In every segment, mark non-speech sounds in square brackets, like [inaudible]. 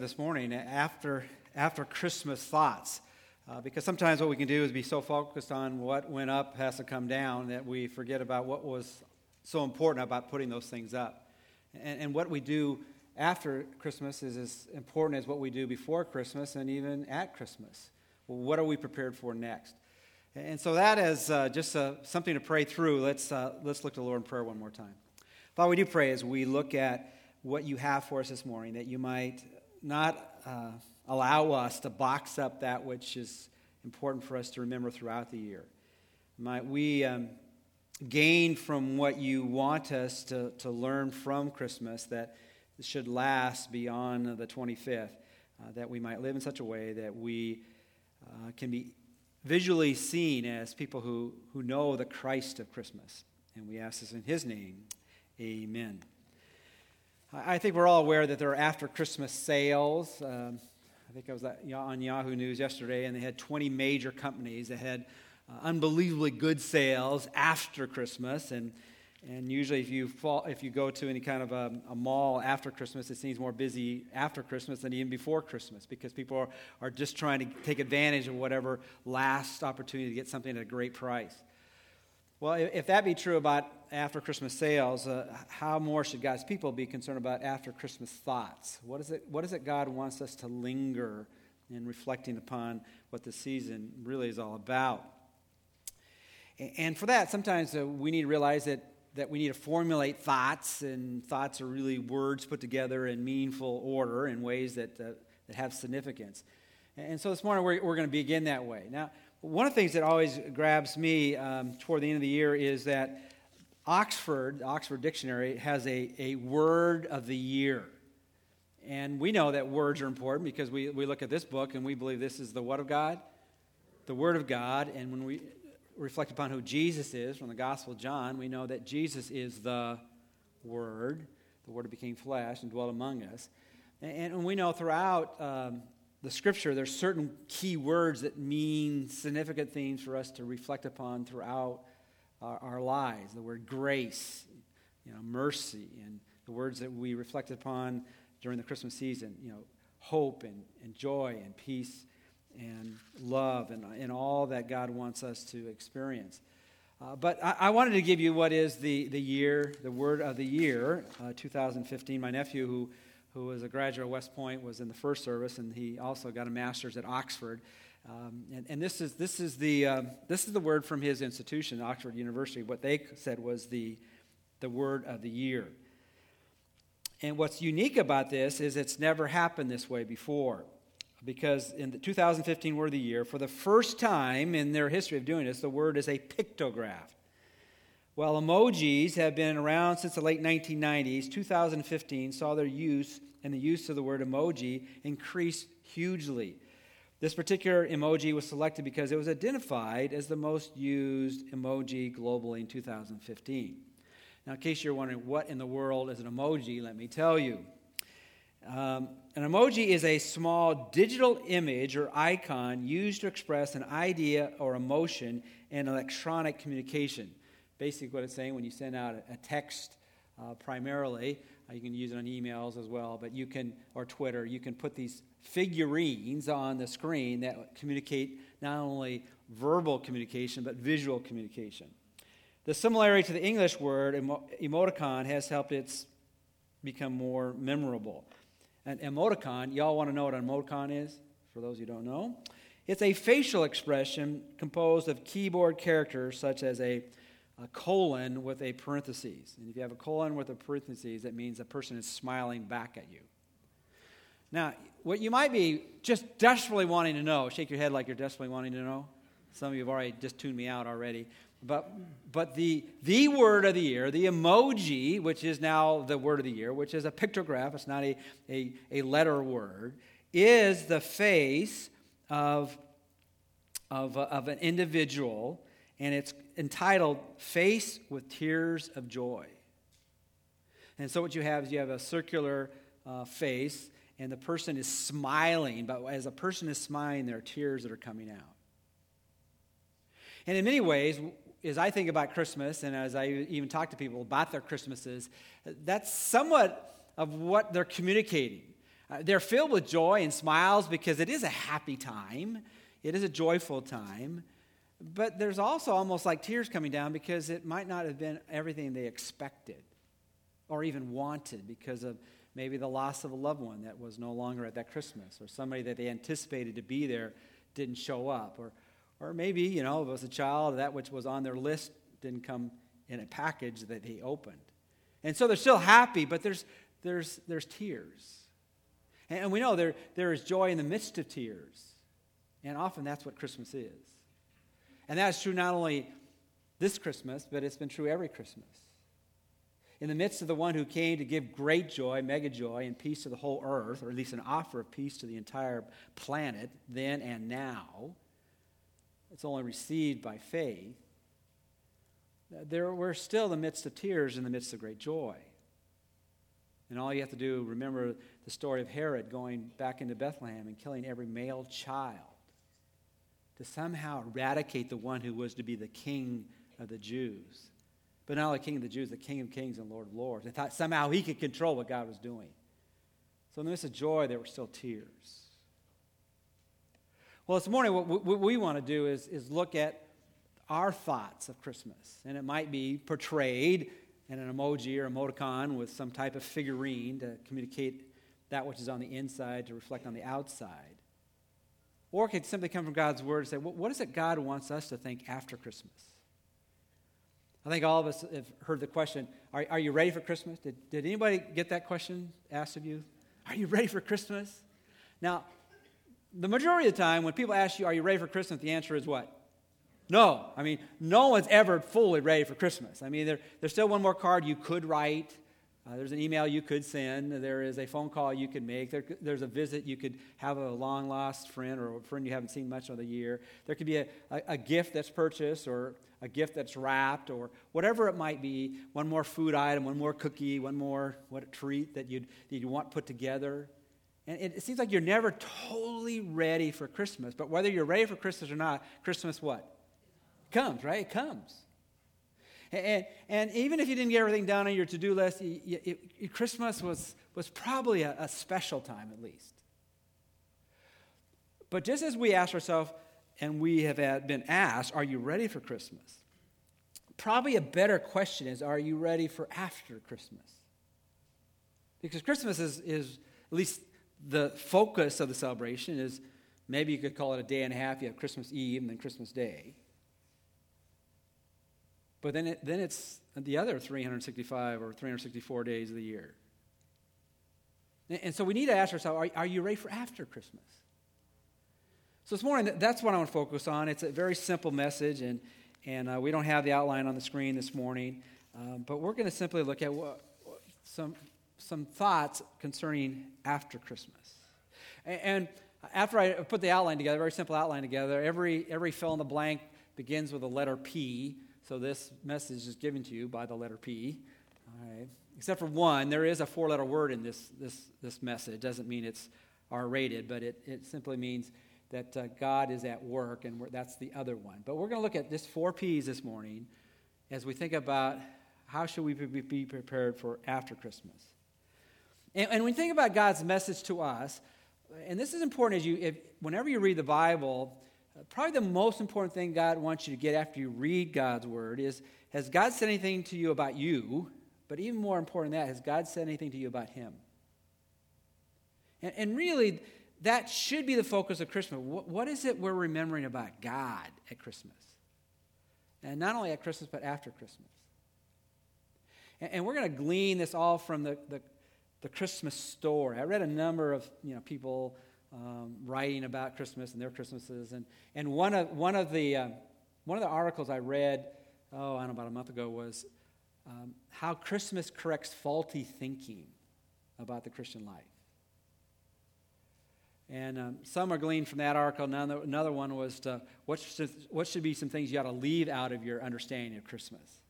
this morning after, after Christmas thoughts. Uh, because sometimes what we can do is be so focused on what went up has to come down that we forget about what was so important about putting those things up. And, and what we do after Christmas is as important as what we do before Christmas and even at Christmas. Well, what are we prepared for next? And so that is uh, just uh, something to pray through. Let's, uh, let's look to the Lord in prayer one more time. Father, we do pray as we look at what you have for us this morning, that you might not uh, allow us to box up that which is important for us to remember throughout the year. Might we um, gain from what you want us to, to learn from Christmas that should last beyond the 25th, uh, that we might live in such a way that we uh, can be visually seen as people who, who know the Christ of Christmas. And we ask this in his name. Amen. I think we're all aware that there are after Christmas sales. Um, I think I was on Yahoo News yesterday, and they had 20 major companies that had uh, unbelievably good sales after Christmas. And, and usually, if you, fall, if you go to any kind of a, a, mall after Christmas, it seems more busy after Christmas than even before Christmas because people are, are just trying to take advantage of whatever last opportunity to get something at a great price. Well, if that be true about after Christmas sales, uh, how more should God's people be concerned about after Christmas thoughts? What is, it, what is it God wants us to linger in reflecting upon what the season really is all about? And for that, sometimes uh, we need to realize that, that we need to formulate thoughts, and thoughts are really words put together in meaningful order in ways that, uh, that have significance. And so this morning we're, we're going to begin that way. Now, one of the things that always grabs me um, toward the end of the year is that Oxford, the Oxford Dictionary, has a, a word of the year. And we know that words are important because we, we look at this book and we believe this is the what of God? The Word of God. And when we reflect upon who Jesus is from the Gospel of John, we know that Jesus is the Word. The Word became flesh and dwelt among us. And, and we know throughout um, the scripture, there's certain key words that mean significant things for us to reflect upon throughout our, our, lives. The word grace, you know, mercy, and the words that we reflect upon during the Christmas season, you know, hope and, and joy and peace and love and, and all that God wants us to experience. Uh, but I, I, wanted to give you what is the, the year, the word of the year, uh, 2015. My nephew, who who was a graduate of West Point, was in the first service, and he also got a master's at Oxford. Um, and, and this, is, this, is the, um, this is the word from his institution, Oxford University. What they said was the, the word of the year. And what's unique about this is it's never happened this way before. Because in the 2015 word of the year, for the first time in their history of doing this, the word is a pictograph. Well, emojis have been around since the late 1990s. 2015 saw their use and the use of the word emoji increased hugely. This particular emoji was selected because it was identified as the most used emoji globally in 2015. Now, in case you're wondering what in the world is an emoji, let me tell you. Um, an emoji is a small digital image or icon used to express an idea or emotion in electronic communication basically what it's saying when you send out a text uh, primarily, uh, you can use it on emails as well, but you can, or Twitter, you can put these figurines on the screen that communicate not only verbal communication, but visual communication. The similarity to the English word emoticon has helped it become more memorable. An emoticon, y'all want to know what an emoticon is? For those who don't know, it's a facial expression composed of keyboard characters such as a a colon with a parenthesis. And if you have a colon with a parenthesis, that means a person is smiling back at you. Now, what you might be just desperately wanting to know, shake your head like you're desperately wanting to know. Some of you have already just tuned me out already. But, but the, the word of the year, the emoji, which is now the word of the year, which is a pictograph, it's not a, a, a letter word, is the face of, of, of an individual and it's entitled Face with Tears of Joy. And so, what you have is you have a circular uh, face, and the person is smiling, but as a person is smiling, there are tears that are coming out. And in many ways, as I think about Christmas, and as I even talk to people about their Christmases, that's somewhat of what they're communicating. Uh, they're filled with joy and smiles because it is a happy time, it is a joyful time. But there's also almost like tears coming down because it might not have been everything they expected or even wanted because of maybe the loss of a loved one that was no longer at that Christmas or somebody that they anticipated to be there didn't show up or or maybe, you know, it was a child, that which was on their list didn't come in a package that they opened. And so they're still happy, but there's, there's, there's tears. And we know there, there is joy in the midst of tears. And often that's what Christmas is. And that's true not only this Christmas, but it's been true every Christmas. In the midst of the one who came to give great joy, mega joy, and peace to the whole earth, or at least an offer of peace to the entire planet, then and now, it's only received by faith. There, we're still in the midst of tears, in the midst of great joy. And all you have to do, remember the story of Herod going back into Bethlehem and killing every male child to somehow eradicate the one who was to be the king of the Jews. But not only king of the Jews, the king of kings and lord of lords. They thought somehow he could control what God was doing. So in the midst of joy, there were still tears. Well, this morning, what we want to do is, is look at our thoughts of Christmas. And it might be portrayed in an emoji or emoticon with some type of figurine to communicate that which is on the inside to reflect on the outside. Or it could simply come from God's word and say, what is it God wants us to think after Christmas? I think all of us have heard the question Are, are you ready for Christmas? Did, did anybody get that question asked of you? Are you ready for Christmas? Now, the majority of the time, when people ask you, Are you ready for Christmas? the answer is what? No. I mean, no one's ever fully ready for Christmas. I mean, there, there's still one more card you could write. Uh, there's an email you could send. There is a phone call you could make. There, there's a visit you could have a long lost friend or a friend you haven't seen much of the year. There could be a, a, a, gift that's purchased or a gift that's wrapped or whatever it might be. One more food item, one more cookie, one more what treat that you'd, that you'd want put together. And it, it seems like you're never totally ready for Christmas. But whether you're ready for Christmas or not, Christmas what? comes, right? It comes. And, and even if you didn't get everything down on your to do list, Christmas was, was probably a, a special time at least. But just as we ask ourselves, and we have been asked, Are you ready for Christmas? Probably a better question is, Are you ready for after Christmas? Because Christmas is, is at least the focus of the celebration, is maybe you could call it a day and a half. You have Christmas Eve and then Christmas Day. But then, it, then it's the other 365 or 364 days of the year. And so we need to ask ourselves are, are you ready for after Christmas? So this morning, that's what I want to focus on. It's a very simple message, and, and uh, we don't have the outline on the screen this morning. Um, but we're going to simply look at what, some, some thoughts concerning after Christmas. And, and after I put the outline together, very simple outline together, every, every fill in the blank begins with a letter P. So this message is given to you by the letter P. All right. Except for one, there is a four letter word in this, this, this message. It doesn't mean it's R rated, but it, it simply means that uh, God is at work, and that's the other one. But we're going to look at this four P's this morning as we think about how should we be prepared for after Christmas. And, and when we think about God's message to us, and this is important as you, if, whenever you read the Bible, probably the most important thing God wants you to get after you read God's word is has God said anything to you about you? But even more important than that, has God said anything to you about Him? And, and really, that should be the focus of Christmas. What, what is it we're remembering about God at Christmas? And not only at Christmas, but after Christmas. And, and we're going to glean this all from the, the, the Christmas story. I read a number of you know, people um, writing about Christmas and their Christmases. And, and one, of, one, of the, uh, one of the articles I read, oh, I don't know, about a month ago was um, how Christmas corrects faulty thinking about the Christian life. And um, some are gleaned from that article. Another, another one was to, what, should, what should be some things you ought to leave out of your understanding of Christmas?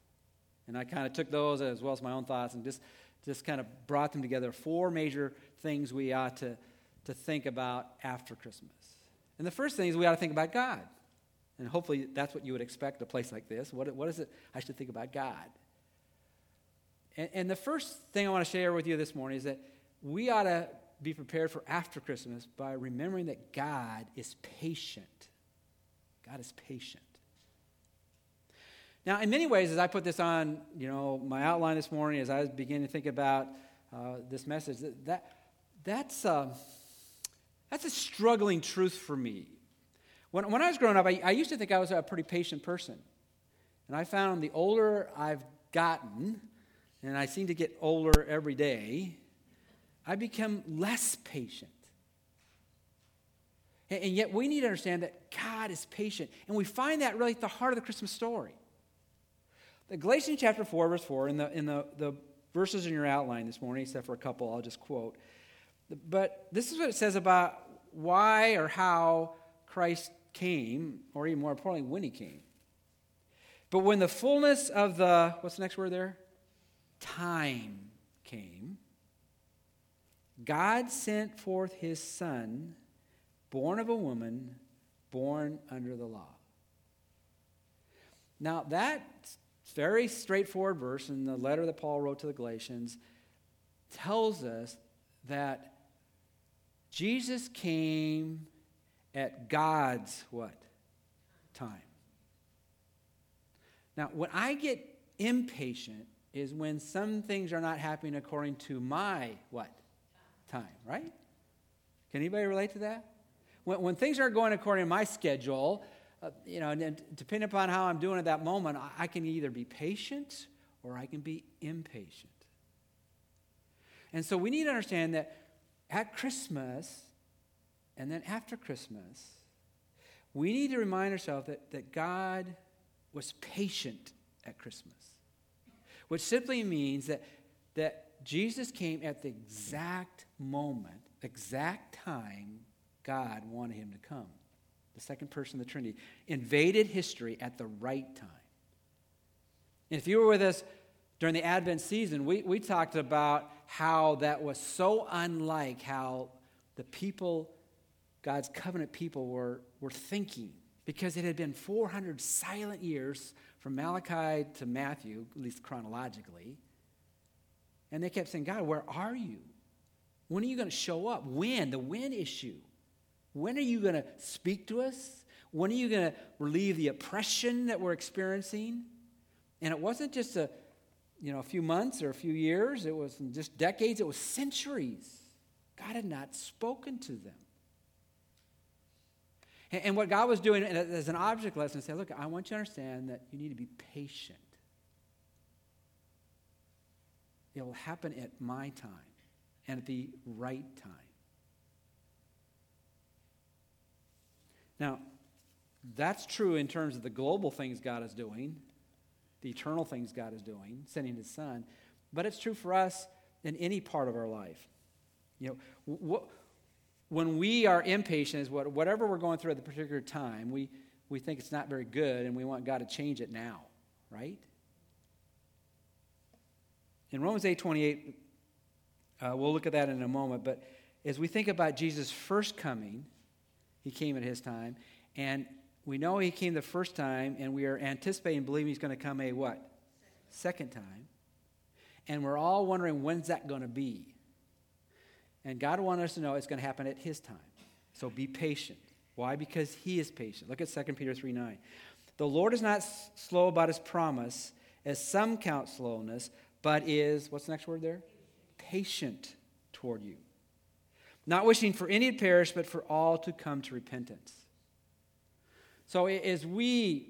And I kind of took those as well as my own thoughts and just, just kind of brought them together. Four major things we ought to to think about after Christmas. And the first thing is we ought to think about God. And hopefully that's what you would expect a place like this. What, what is it I should think about God? And, and the first thing I want to share with you this morning is that we ought to be prepared for after Christmas by remembering that God is patient. God is patient. Now, in many ways, as I put this on, you know, my outline this morning, as I was beginning to think about uh, this message, that, that's, uh, that's a struggling truth for me. When, when I was growing up, I, I used to think I was a pretty patient person. And I found the older I've gotten, and I seem to get older every day, I become less patient. And, and yet we need to understand that God is patient. And we find that really at the heart of the Christmas story. The Galatians chapter 4, verse 4, in the, in the, the verses in your outline this morning, except for a couple I'll just quote. But this is what it says about why or how Christ came, or even more importantly, when he came. But when the fullness of the, what's the next word there? Time came, God sent forth his son, born of a woman, born under the law. Now, that very straightforward verse in the letter that Paul wrote to the Galatians tells us that Jesus came at God's what? Time. Now, when I get impatient is when some things are not happening according to my what? Time, right? Can anybody relate to that? When, when things aren't going according to my schedule, uh, you know, and depending upon how I'm doing at that moment, I, I can either be patient or I can be impatient. And so we need to understand that at Christmas and then after Christmas, we need to remind ourselves that, that God was patient at Christmas, which simply means that, that Jesus came at the exact moment, exact time God wanted him to come. The second person of the Trinity invaded history at the right time. And if you were with us during the Advent season, we, we talked about how that was so unlike how the people, God's covenant people, were, were thinking because it had been 400 silent years from Malachi to Matthew, at least chronologically. And they kept saying, God, where are you? When are you going to show up? When? The when issue. When are you going to speak to us? When are you going to relieve the oppression that we're experiencing? And it wasn't just a, you know, a few months or a few years, it was just decades, it was centuries. God had not spoken to them. And what God was doing as an object lesson, say, look, I want you to understand that you need to be patient. It will happen at my time and at the right time. Now, that's true in terms of the global things God is doing, the eternal things God is doing, sending His Son, but it's true for us in any part of our life. You know, what, when we are impatient, is what, whatever we're going through at the particular time, we, we think it's not very good and we want God to change it now, right? In Romans 8 28, uh, we'll look at that in a moment, but as we think about Jesus' first coming, he came at his time, and we know he came the first time, and we are anticipating, believing he's going to come a what? Second time. And we're all wondering when's that going to be? And God wants us to know it's going to happen at His time. So be patient. Why? Because He is patient. Look at 2 Peter 3 9. The Lord is not slow about His promise, as some count slowness, but is, what's the next word there? Patient toward you. Not wishing for any to perish, but for all to come to repentance. So as we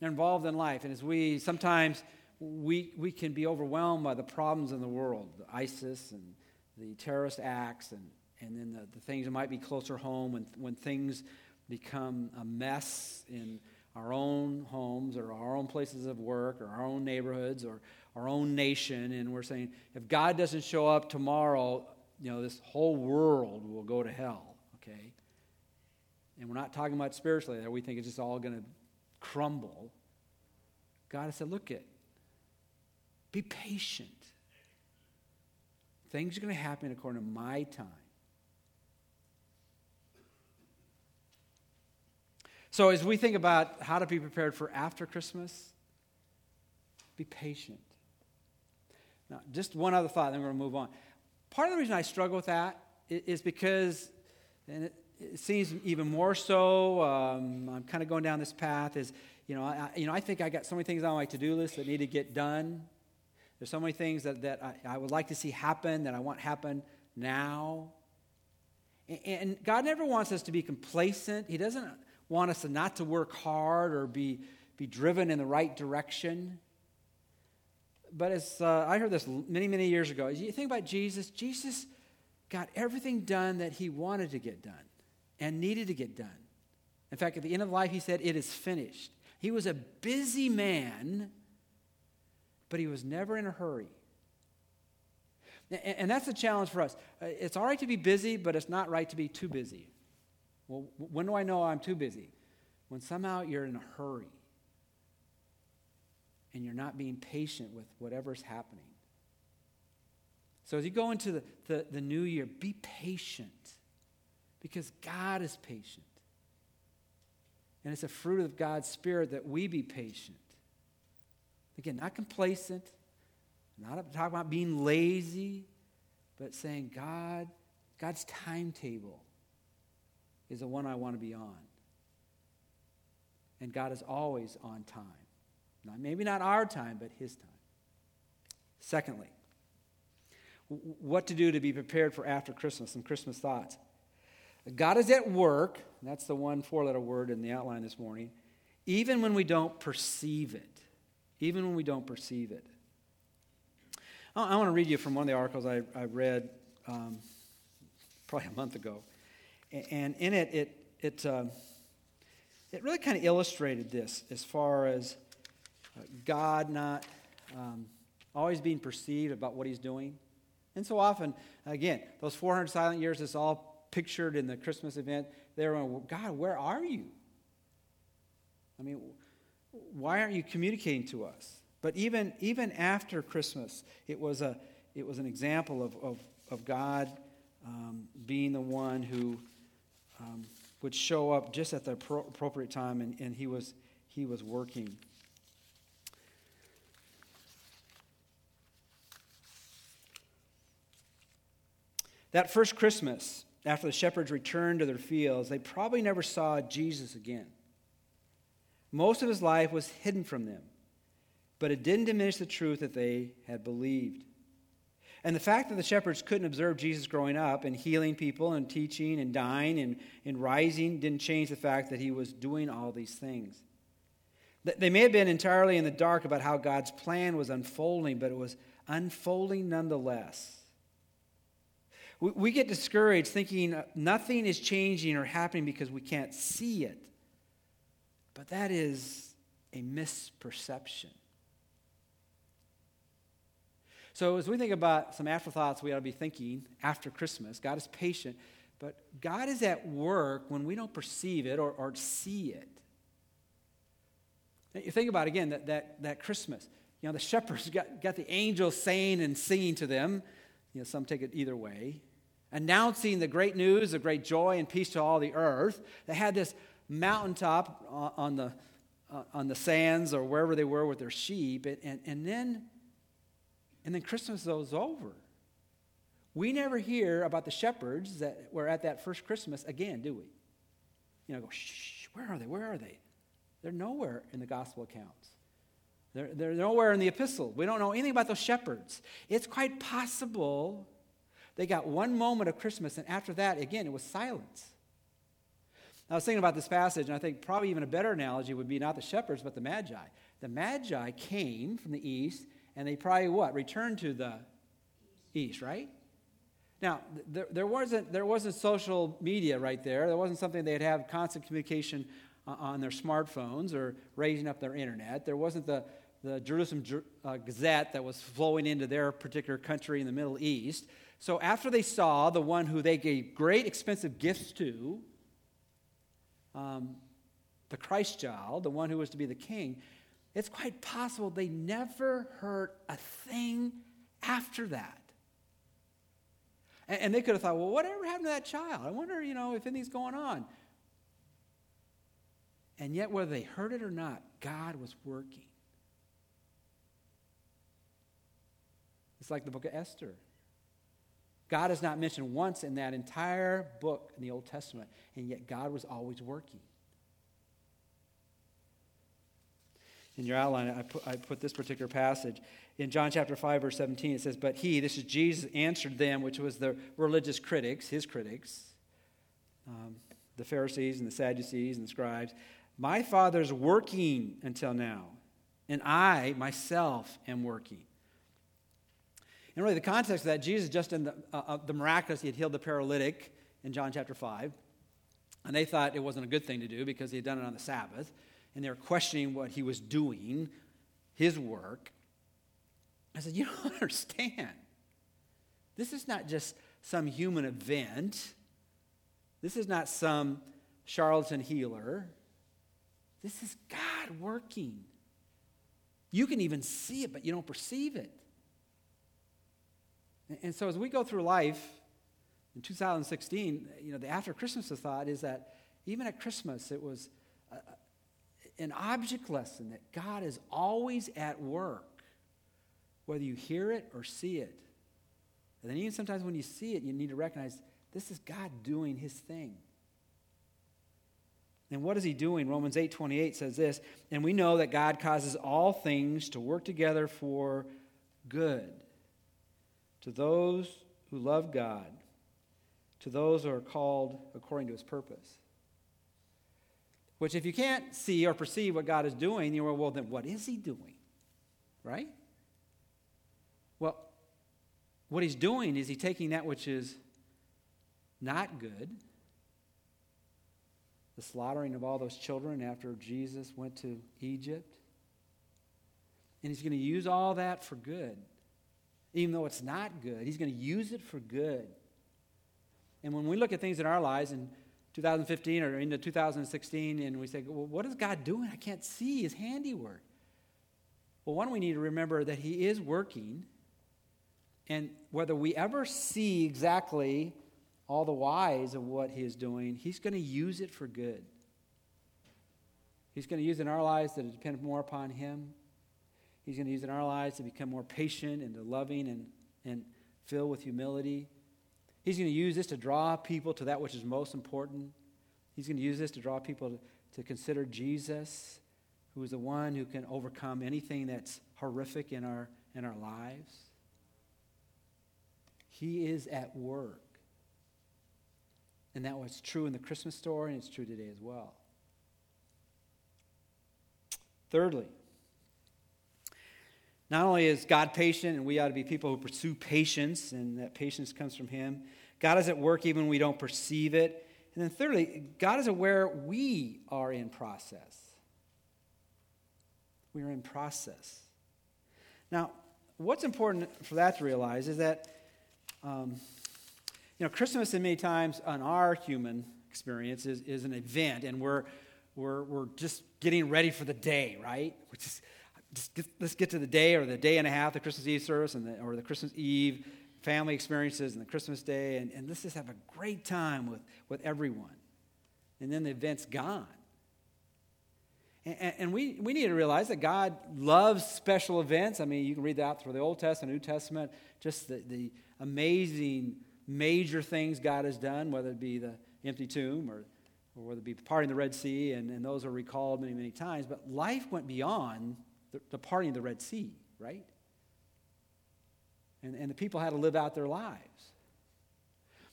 are involved in life, and as we sometimes we, we can be overwhelmed by the problems in the world, the ISIS and the terrorist acts and, and then the, the things that might be closer home when, when things become a mess in our own homes or our own places of work or our own neighborhoods or our own nation. And we're saying if god doesn't show up tomorrow you know this whole world will go to hell okay and we're not talking about spiritually there we think it's just all going to crumble god has said look it be patient Things are going to happen according to my time. So, as we think about how to be prepared for after Christmas, be patient. Now, just one other thought, then we're going to move on. Part of the reason I struggle with that is because, and it, it seems even more so, um, I'm kind of going down this path, is, you know, I, you know, I think I got so many things on my to-do list that need to get done. There's so many things that, that I, I would like to see happen that I want happen now. And, and God never wants us to be complacent. He doesn't want us to not to work hard or be, be driven in the right direction. But as uh, I heard this many, many years ago, you think about Jesus, Jesus got everything done that he wanted to get done and needed to get done. In fact, at the end of life, he said, It is finished. He was a busy man, but he was never in a hurry. And that's the challenge for us. Uh, it's all right to be busy, but it's not right to be too busy. Well, when do I know I'm too busy? When somehow you're in a hurry and you're not being patient with whatever's happening. So as you go into the, the, the new year, be patient because God is patient. And it's a fruit of God's Spirit that we be patient. Again, not complacent, not talking about being lazy, but saying, God, God's timetable is the one I want to be on. And God is always on time. Not, maybe not our time, but His time. Secondly, what to do to be prepared for after Christmas, some Christmas thoughts. God is at work, that's the one four letter word in the outline this morning, even when we don't perceive it. Even when we don't perceive it. I want to read you from one of the articles I, I read um, probably a month ago. And in it, it, it, uh, it really kind of illustrated this as far as uh, God not um, always being perceived about what he's doing. And so often, again, those 400 silent years it's all pictured in the Christmas event. They're going, God, where are you? I mean, why aren't you communicating to us? But even, even after Christmas, it was, a, it was an example of, of, of God um, being the one who um, would show up just at the pro- appropriate time, and, and he, was, he was working. That first Christmas, after the shepherds returned to their fields, they probably never saw Jesus again. Most of his life was hidden from them, but it didn't diminish the truth that they had believed. And the fact that the shepherds couldn't observe Jesus growing up and healing people and teaching and dying and, and rising didn't change the fact that he was doing all these things. They may have been entirely in the dark about how God's plan was unfolding, but it was unfolding nonetheless. We, get discouraged thinking nothing is changing or happening because we can't see it. But that is a misperception. So, as we think about some afterthoughts we ought to be thinking after Christmas, God is patient, but God is at work when we don't perceive it or, or see it. You think about again that, that, that Christmas. You know, the shepherds [laughs] got, got the angels saying and singing to them. You know, some take it either way. Announcing the great news of great joy and peace to all the earth. They had this mountaintop on the, uh, on the sands or wherever they were with their sheep. And, and, and then and then Christmas goes over. We never hear about the shepherds that were at that first Christmas again, do we? You know, go, shh, where are they? Where are they? They're nowhere in the gospel accounts. They're, they're nowhere in the epistle. We don't know anything about those shepherds. It's quite possible they got one moment of Christmas, and after that, again, it was silence. I was thinking about this passage, and I think probably even a better analogy would be not the shepherds, but the Magi. The Magi came from the east and they probably what? Returned to the east, right? Now, there, there, wasn't, there wasn't social media right there. There wasn't something they'd have constant communication on their smartphones or raising up their internet. There wasn't the, the Jerusalem uh, Gazette that was flowing into their particular country in the Middle East. So after they saw the one who they gave great expensive gifts to, um, the Christ child, the one who was to be the king, it's quite possible they never heard a thing after that. And, and they could have thought, well, whatever happened to that child? I wonder, you know, if anything's going on. And yet, whether they heard it or not, God was working. It's like the book of Esther. God is not mentioned once in that entire book in the Old Testament, and yet God was always working. In your outline, I put, I put this particular passage. In John chapter 5, verse 17, it says, But he, this is Jesus, answered them, which was the religious critics, his critics, um, the Pharisees and the Sadducees and the scribes. My Father's working until now, and I myself am working. And really, the context of that, Jesus just in the, uh, uh, the miraculous, he had healed the paralytic in John chapter 5. And they thought it wasn't a good thing to do because he had done it on the Sabbath. And they were questioning what he was doing, his work. I said, You don't [laughs] understand. This is not just some human event, this is not some charlatan healer. This is God working. You can even see it, but you don't perceive it. And so as we go through life in 2016, you know, the after Christmas thought is that even at Christmas, it was a, an object lesson that God is always at work, whether you hear it or see it. And then even sometimes when you see it, you need to recognize this is God doing his thing. And what is he doing? Romans 8 28 says this, and we know that God causes all things to work together for good to those who love God, to those who are called according to his purpose. Which, if you can't see or perceive what God is doing, you're, well, then what is he doing? Right? Well, what he's doing is he's taking that which is not good, the slaughtering of all those children after Jesus went to Egypt, and he's going to use all that for good even though it's not good. He's going to use it for good. And when we look at things in our lives in 2015 or into 2016 and we say, well, what is God doing? I can't see his handiwork. Well, one, we need to remember that he is working. And whether we ever see exactly all the whys of what he is doing, he's going to use it for good. He's going to use in our lives that depend more upon him. He's going to use it in our lives to become more patient and loving and, and filled with humility. He's going to use this to draw people to that which is most important. He's going to use this to draw people to, to consider Jesus, who is the one who can overcome anything that's horrific in our, in our lives. He is at work. And that was true in the Christmas story, and it's true today as well. Thirdly, not only is God patient, and we ought to be people who pursue patience, and that patience comes from Him, God is at work even when we don't perceive it. And then, thirdly, God is aware we are in process. We are in process. Now, what's important for that to realize is that, um, you know, Christmas, in many times, on our human experience, is, is an event, and we're, we're, we're just getting ready for the day, right? Which is get, let's get to the day or the day and a half, the Christmas Eve service, and the, or the Christmas Eve family experiences and the Christmas day, and, and let's just have a great time with, with everyone. And then the event's gone. And, and, we, we need to realize that God loves special events. I mean, you can read that through the Old Testament, New Testament, just the, the amazing major things God has done, whether it be the empty tomb or, or whether it be parting the Red Sea, and, and those are recalled many, many times. But life went beyond the, the parting of the Red Sea, right? And, and the people had to live out their lives.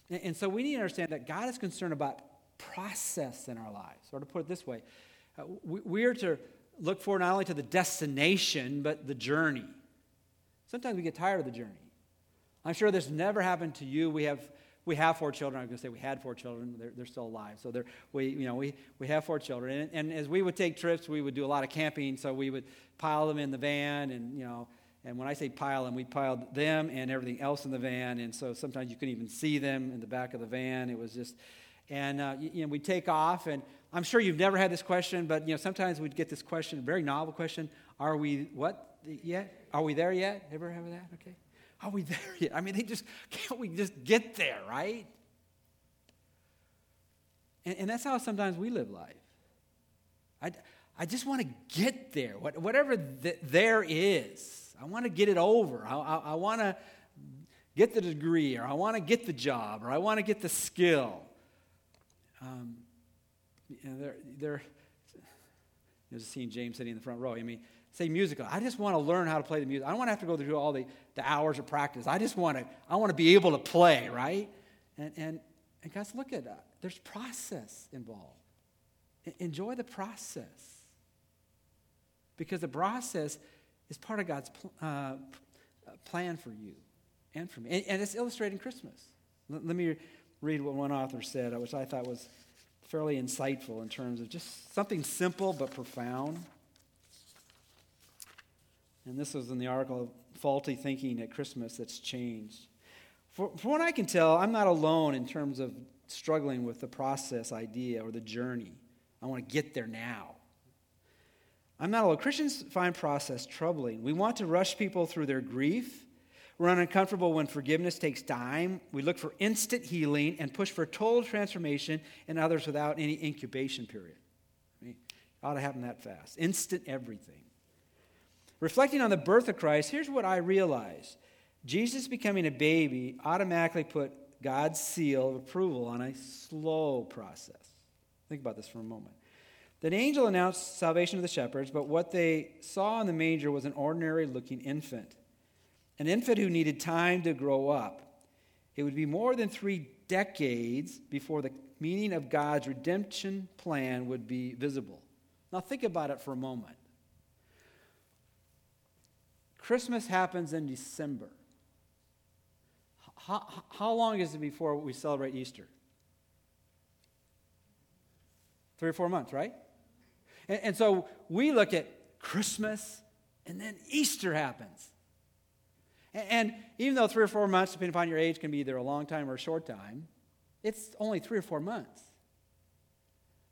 And, and so we need to understand that God is concerned about process in our lives. Or to put it this way, uh, we, we are to look forward not only to the destination, but the journey. Sometimes we get tired of the journey. I'm sure this never happened to you. We have we have four children. I was going to say we had four children. They're, they're still alive. So we, you know, we, we have four children. And, and, as we would take trips, we would do a lot of camping. So we would pile them in the van. And, you know, and when I say pile them, we piled them and everything else in the van. And so sometimes you couldn't even see them in the back of the van. It was just, and, uh, you, know, we'd take off. And I'm sure you've never had this question, but, you know, sometimes we'd get this question, very novel question. Are we, what, yet? Are we there yet? Ever have that? Okay. Are we there yet? I mean, they just, [laughs] can't we just get there, right? And, and that's how sometimes we live life. I, I just want to get there, whatever the, there is. I want to get it over. I, I, I want to get the degree, or I want to get the job, or I want to get the skill. Um, you know, they're, they're, there's a scene James sitting in the front row. I mean, say musical. I just want to learn how to play the music. I don't want to have to go through all the, the hours of practice. I just want to, I want to be able to play, right? And, and, and guys, look at that. There's process involved. Enjoy the process. Because the process is part of God's pl- uh, plan for you and for me. And, and it's illustrating Christmas. L- let me read what one author said, which I thought was fairly insightful in terms of just something simple but profound. And this was in the article, Faulty Thinking at Christmas That's Changed. For, for what I can tell, I'm not alone in terms of struggling with the process idea or the journey. I want to get there now. I'm not alone. Christians find process troubling. We want to rush people through their grief. We're uncomfortable when forgiveness takes time. We look for instant healing and push for total transformation in others without any incubation period. I mean, it ought to happen that fast. Instant everything. Reflecting on the birth of Christ, here's what I realized Jesus becoming a baby automatically put God's seal of approval on a slow process. Think about this for a moment. The angel announced salvation to the shepherds, but what they saw in the manger was an ordinary looking infant, an infant who needed time to grow up. It would be more than three decades before the meaning of God's redemption plan would be visible. Now, think about it for a moment. Christmas happens in December. How, how long is it before we celebrate Easter? Three or four months, right? And, and so we look at Christmas and then Easter happens. And, and even though three or four months, depending upon your age, can be either a long time or a short time, it's only three or four months.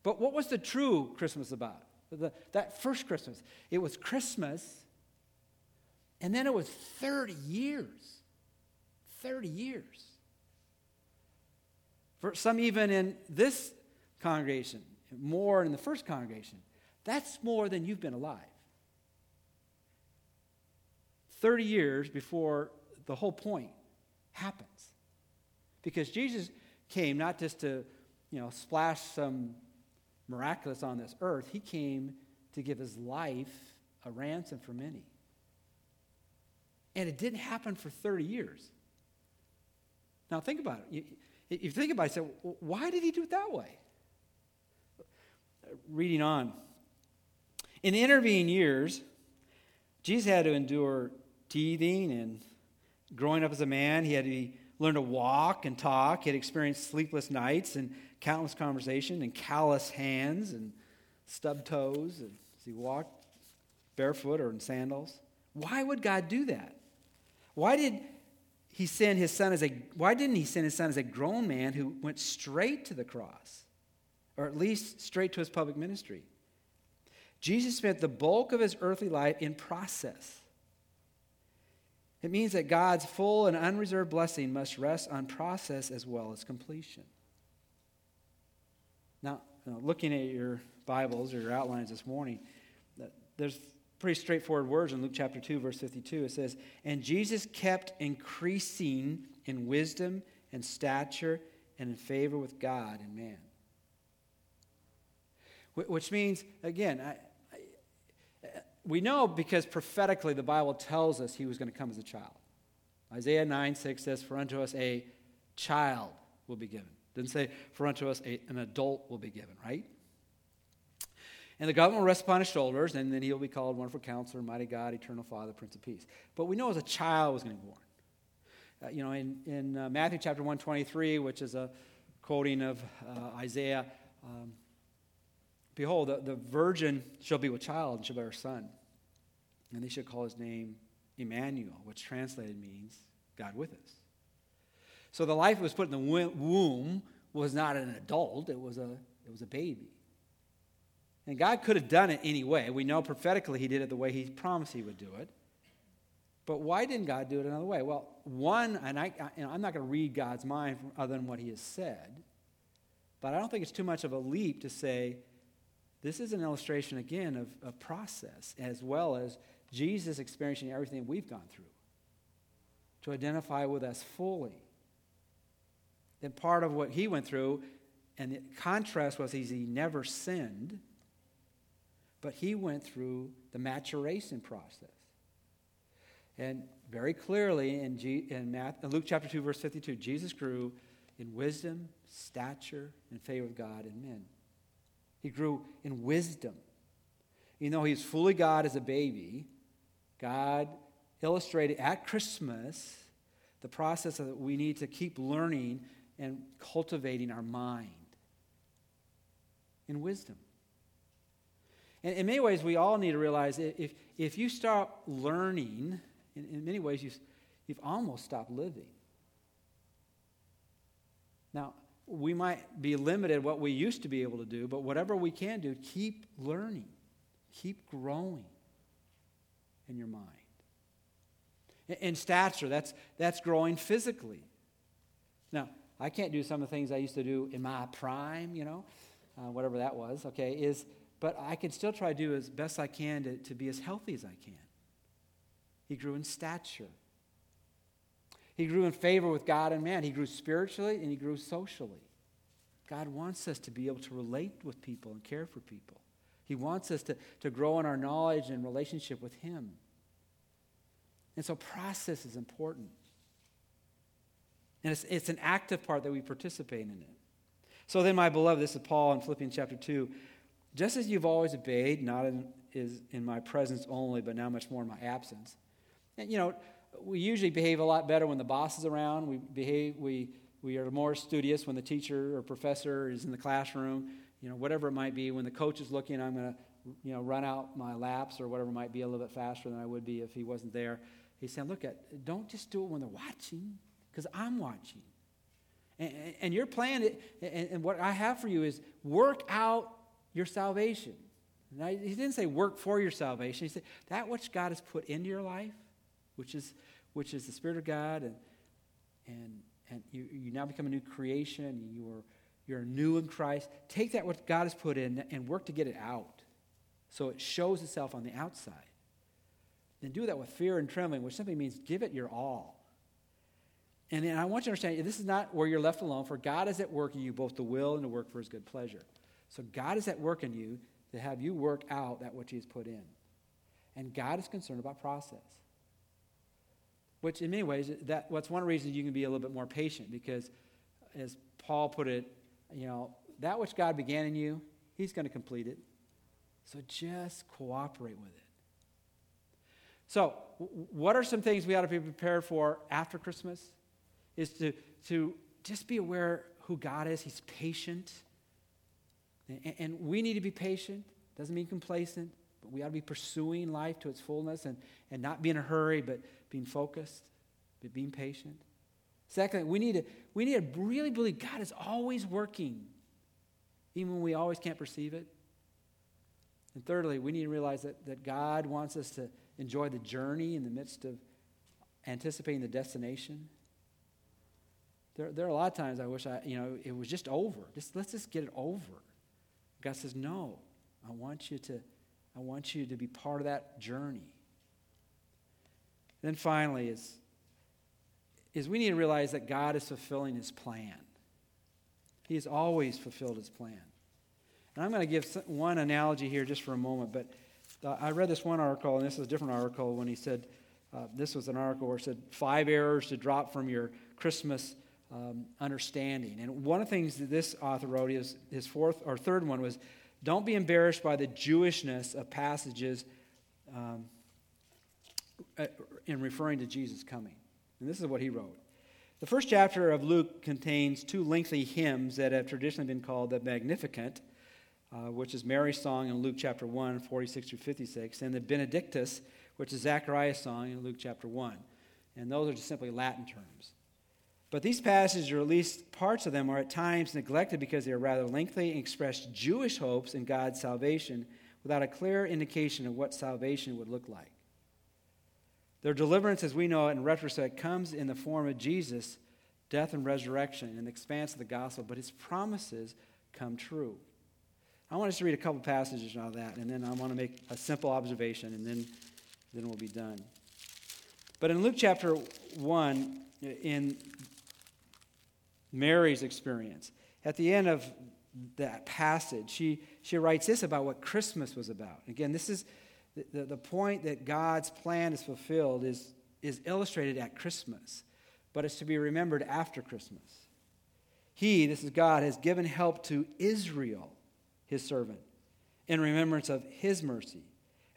But what was the true Christmas about? The, that first Christmas. It was Christmas, and then it was 30 years. 30 years. For some, even in this congregation, more in the first congregation, that's more than you've been alive. 30 years before the whole point happens. Because Jesus came not just to, you know, splash some miraculous on this earth, he came to give his life a ransom for many. And it didn't happen for 30 years. Now think about it. If you think about it, say, why did he do it that way? Reading on. In the intervening years, Jesus had to endure teething and growing up as a man. He had to learn to walk and talk. He had experienced sleepless nights and countless conversation and callous hands and stubbed toes and as he walked barefoot or in sandals. Why would God do that? Why did he send his son as a why didn't he send his son as a grown man who went straight to the cross? Or at least straight to his public ministry? Jesus spent the bulk of his earthly life in process. It means that God's full and unreserved blessing must rest on process as well as completion. Now, looking at your Bibles or your outlines this morning, there's pretty straightforward words in Luke chapter 2, verse 52. It says, And Jesus kept increasing in wisdom and stature and in favor with God and man. Which means, again, I, we know because prophetically the Bible tells us he was going to come as a child. Isaiah 9 6 says, For unto us a child will be given. Didn't say, For unto us a, an adult will be given, right? And the government will rest upon his shoulders, and then he'll be called Wonderful Counselor, Mighty God, Eternal Father, Prince of Peace. But we know as a child was going to be born. Uh, you know, in, in uh, Matthew chapter 123, which is a quoting of uh, Isaiah, um, Behold, the, the virgin shall be with child and shall bear a son. And they shall call his name Emmanuel, which translated means God with us. So the life that was put in the womb was not an adult, it was a, it was a baby. And God could have done it anyway. We know prophetically he did it the way he promised he would do it. But why didn't God do it another way? Well, one, and I, I, am not going to read God's mind other than what he has said, but I don't think it's too much of a leap to say this is an illustration, again, of a process as well as Jesus experiencing everything we've gone through. to identify with us fully. And part of what he went through, and the contrast was he never sinned, but he went through the maturation process. And very clearly in, G, in, in Luke chapter 2, verse 52, Jesus grew in wisdom, stature, and favor of God and men. He grew in wisdom. You know, he's fully God as a baby. God illustrated at Christmas the process that we need to keep learning and cultivating our mind in wisdom. And in many ways, we all need to realize if, if you stop learning, in, in many ways, you've, you've almost stopped living. Now, we might be limited what we used to be able to do, but whatever we can do, keep learning, keep growing in your mind. In stature, that's, that's growing physically. Now, I can't do some of the things I used to do in my prime, you know, uh, whatever that was, okay, is, but I can still try to do as best I can to, to be as healthy as I can. He grew in stature. He grew in favor with God and man. He grew spiritually and he grew socially. God wants us to be able to relate with people and care for people. He wants us to, to grow in our knowledge and relationship with Him. And so, process is important. And it's, it's an active part that we participate in it. So then, my beloved, this is Paul in Philippians chapter 2. Just as you've always obeyed, not in, is in my presence only, but now much more in my absence. And, you know, we usually behave a lot better when the boss is around. We behave, we, we are more studious when the teacher or professor is in the classroom, you know, whatever it might be. When the coach is looking, I'm going to, you know, run out my laps or whatever might be a little bit faster than I would be if he wasn't there. He's saying, look at, don't just do it when they're watching because I'm watching. And, and your plan, and, and, what I have for you is work out your salvation. Now, he didn't say work for your salvation. He said that which God has put into your life, which is, which is the Spirit of God, and, and, and you, you now become a new creation. You are, you're new in Christ. Take that what God has put in and work to get it out so it shows itself on the outside. Then do that with fear and trembling, which simply means give it your all. And I want you to understand this is not where you're left alone, for God is at work in you both the will and the work for his good pleasure. So God is at work in you to have you work out that which He has put in. And God is concerned about process. Which in many ways, that what's one reason you can be a little bit more patient, because as Paul put it, you know, that which God began in you, he's going to complete it. So just cooperate with it. So, what are some things we ought to be prepared for after Christmas? is to, to just be aware who God is. He's patient. And, we need to be patient. Doesn't mean complacent, but we ought to be pursuing life to its fullness and, and not be in a hurry, but being focused, but being patient. Secondly, we need to, we need to really believe God is always working, even when we always can't perceive it. And thirdly, we need to realize that, that God wants us to enjoy the journey in the midst of anticipating the destination. There, there are a lot of times I wish I, you know, it was just over. Just let's just get it over. God says, no, I want you to, I want you to be part of that journey. then finally is, is we need to realize that God is fulfilling his plan. He has always fulfilled his plan. And I'm going to give one analogy here just for a moment, but uh, I read this one article, and this is a different article when he said, uh, this was an article where it said, five errors to drop from your Christmas um, understanding. And one of the things that this author wrote is his fourth or third one was don't be embarrassed by the Jewishness of passages um, uh, in referring to Jesus coming. And this is what he wrote. The first chapter of Luke contains two lengthy hymns that have traditionally been called the Magnificat, uh, which is Mary's song in Luke chapter 1, 46 through 56, and the Benedictus, which is Zachariah's song in Luke chapter 1. And those are just simply Latin terms. But these passages, or at least parts of them, are at times neglected because they are rather lengthy and express Jewish hopes in God's salvation without a clear indication of what salvation would look like. Their deliverance, as we know it in retrospect, comes in the form of Jesus' death and resurrection and the expanse of the gospel, but his promises come true. I want us to read a couple passages of that, and then I want to make a simple observation, and then, then we'll be done. But in Luke chapter 1, in Mary's experience, at the end of that passage, she, she writes this about what Christmas was about. Again, this is the, the, point that God's plan is fulfilled is, is illustrated at Christmas, but it's to be remembered after Christmas. He, this is God, has given help to Israel, his servant, in remembrance of his mercy,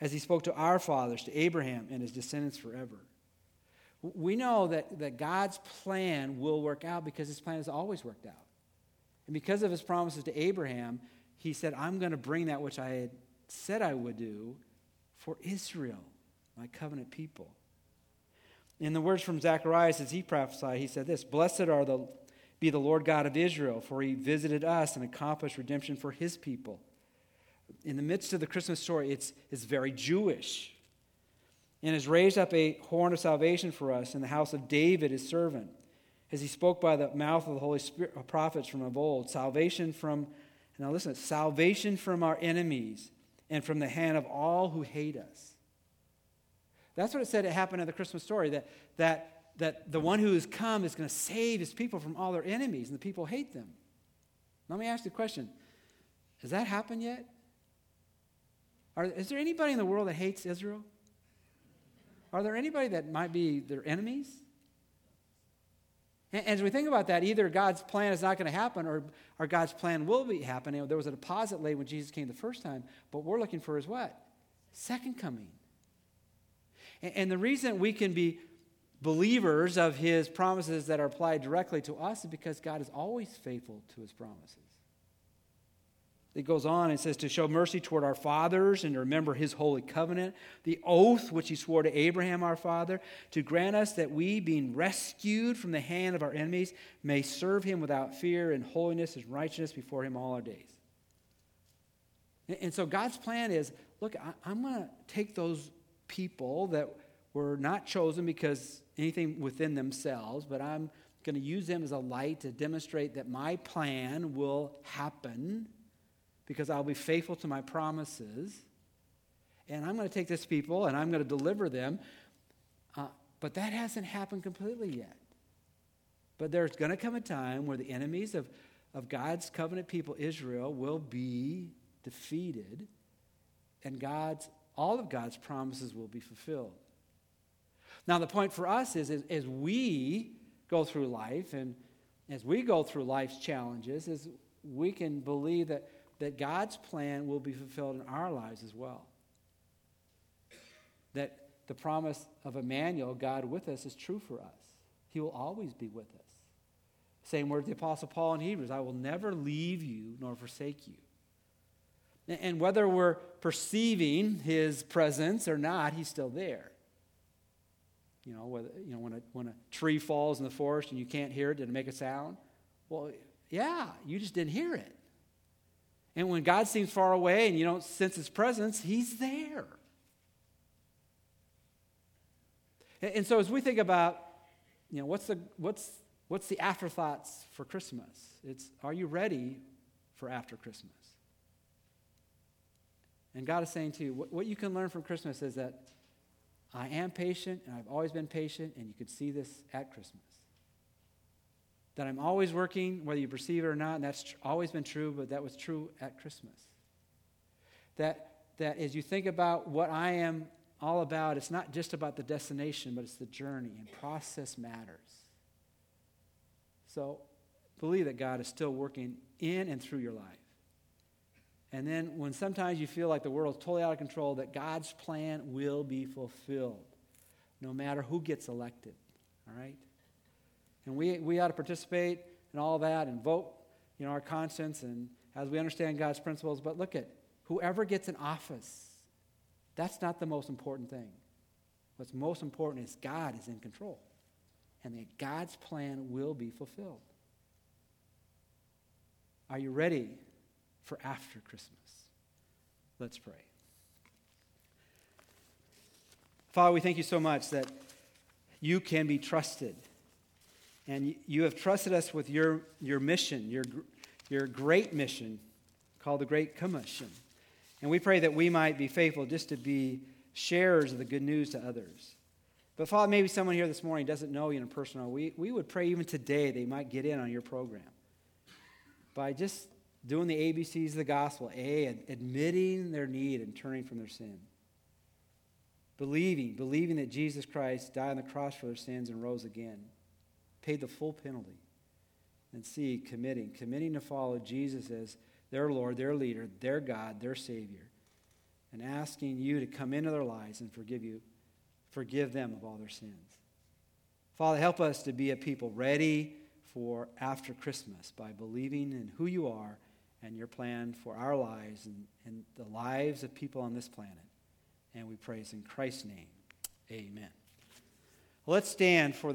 as he spoke to our fathers, to Abraham and his descendants forever. We know that, that God's plan will work out because his plan has always worked out. And because of his promises to Abraham, he said, I'm going to bring that which I had said I would do for Israel, my covenant people. In the words from Zacharias as he prophesied, he said this Blessed are the, be the Lord God of Israel, for he visited us and accomplished redemption for his people. In the midst of the Christmas story, it's, it's very Jewish and has raised up a horn of salvation for us in the house of David, his servant, as he spoke by the mouth of the Holy Spirit, uh, prophets from of old. Salvation from, now listen, salvation from our enemies and from the hand of all who hate us. That's what it said it happened in the Christmas story that, that, that the one who has come is going to save his people from all their enemies, and the people hate them. Let me ask you a question Has that happened yet? Are, is there anybody in the world that hates Israel? Are there anybody that might be their enemies? And as we think about that, either God's plan is not going to happen or, or God's plan will be happening. There was a deposit laid when Jesus came the first time, but we're looking for his what? Second coming. And, and the reason we can be believers of his promises that are applied directly to us is because God is always faithful to his promises. It goes on and says to show mercy toward our fathers and to remember his holy covenant, the oath which he swore to Abraham our father, to grant us that we, being rescued from the hand of our enemies, may serve him without fear in holiness and righteousness before him all our days. And so God's plan is look, I'm going to take those people that were not chosen because anything within themselves, but I'm going to use them as a light to demonstrate that my plan will happen because I'll be faithful to my promises. And I'm going to take this people and I'm going to deliver them. Uh, but that hasn't happened completely yet. But there's going to come a time where the enemies of, of God's covenant people, Israel, will be defeated, and God's, all of God's promises will be fulfilled. Now, the point for us is, is as we go through life and as we go through life's challenges, is we can believe that that God's plan will be fulfilled in our lives as well. That the promise of Emmanuel, God with us, is true for us. He will always be with us. Same word the Apostle Paul in Hebrews I will never leave you nor forsake you. And whether we're perceiving his presence or not, he's still there. You know, whether, you know when, a, when a tree falls in the forest and you can't hear it, did it make a sound? Well, yeah, you just didn't hear it. And when God seems far away and you don't sense his presence, he's there. And so as we think about, you know, what's the, what's, what's the afterthoughts for Christmas? It's, are you ready for after Christmas? And God is saying to you, what, what you can learn from Christmas is that I am patient and I've always been patient, and you could see this at Christmas that I'm always working, whether you perceive it or not, and that's tr- always been true, but that was true at Christmas. That, that as you think about what I am all about, it's not just about the destination, but it's the journey, and process matters. So believe that God is still working in and through your life. And then when sometimes you feel like the world is totally out of control, that God's plan will be fulfilled, no matter who gets elected. All right? And we, we ought to participate in all that and vote, you know, our conscience and as we understand God's principles. But look at whoever gets an office, that's not the most important thing. What's most important is God is in control and that God's plan will be fulfilled. Are you ready for after Christmas? Let's pray. Father, we thank you so much that you can be trusted and you have trusted us with your, your mission, your, your great mission called the Great Commission. And we pray that we might be faithful just to be sharers of the good news to others. But Father, maybe someone here this morning doesn't know you in a personal way. We, we would pray even today they might get in on your program by just doing the ABCs of the gospel. A, admitting their need and turning from their sin. Believing, believing that Jesus Christ died on the cross for their sins and rose again, paid the full penalty. And C, committing, committing to follow Jesus as their Lord, their leader, their God, their Savior, and asking you to come into their lives and forgive you, forgive them of all their sins. Father, help us to be a people ready for after Christmas by believing in who you are and your plan for our lives and, and the lives of people on this planet. And we praise in Christ's name. Amen. Let's stand for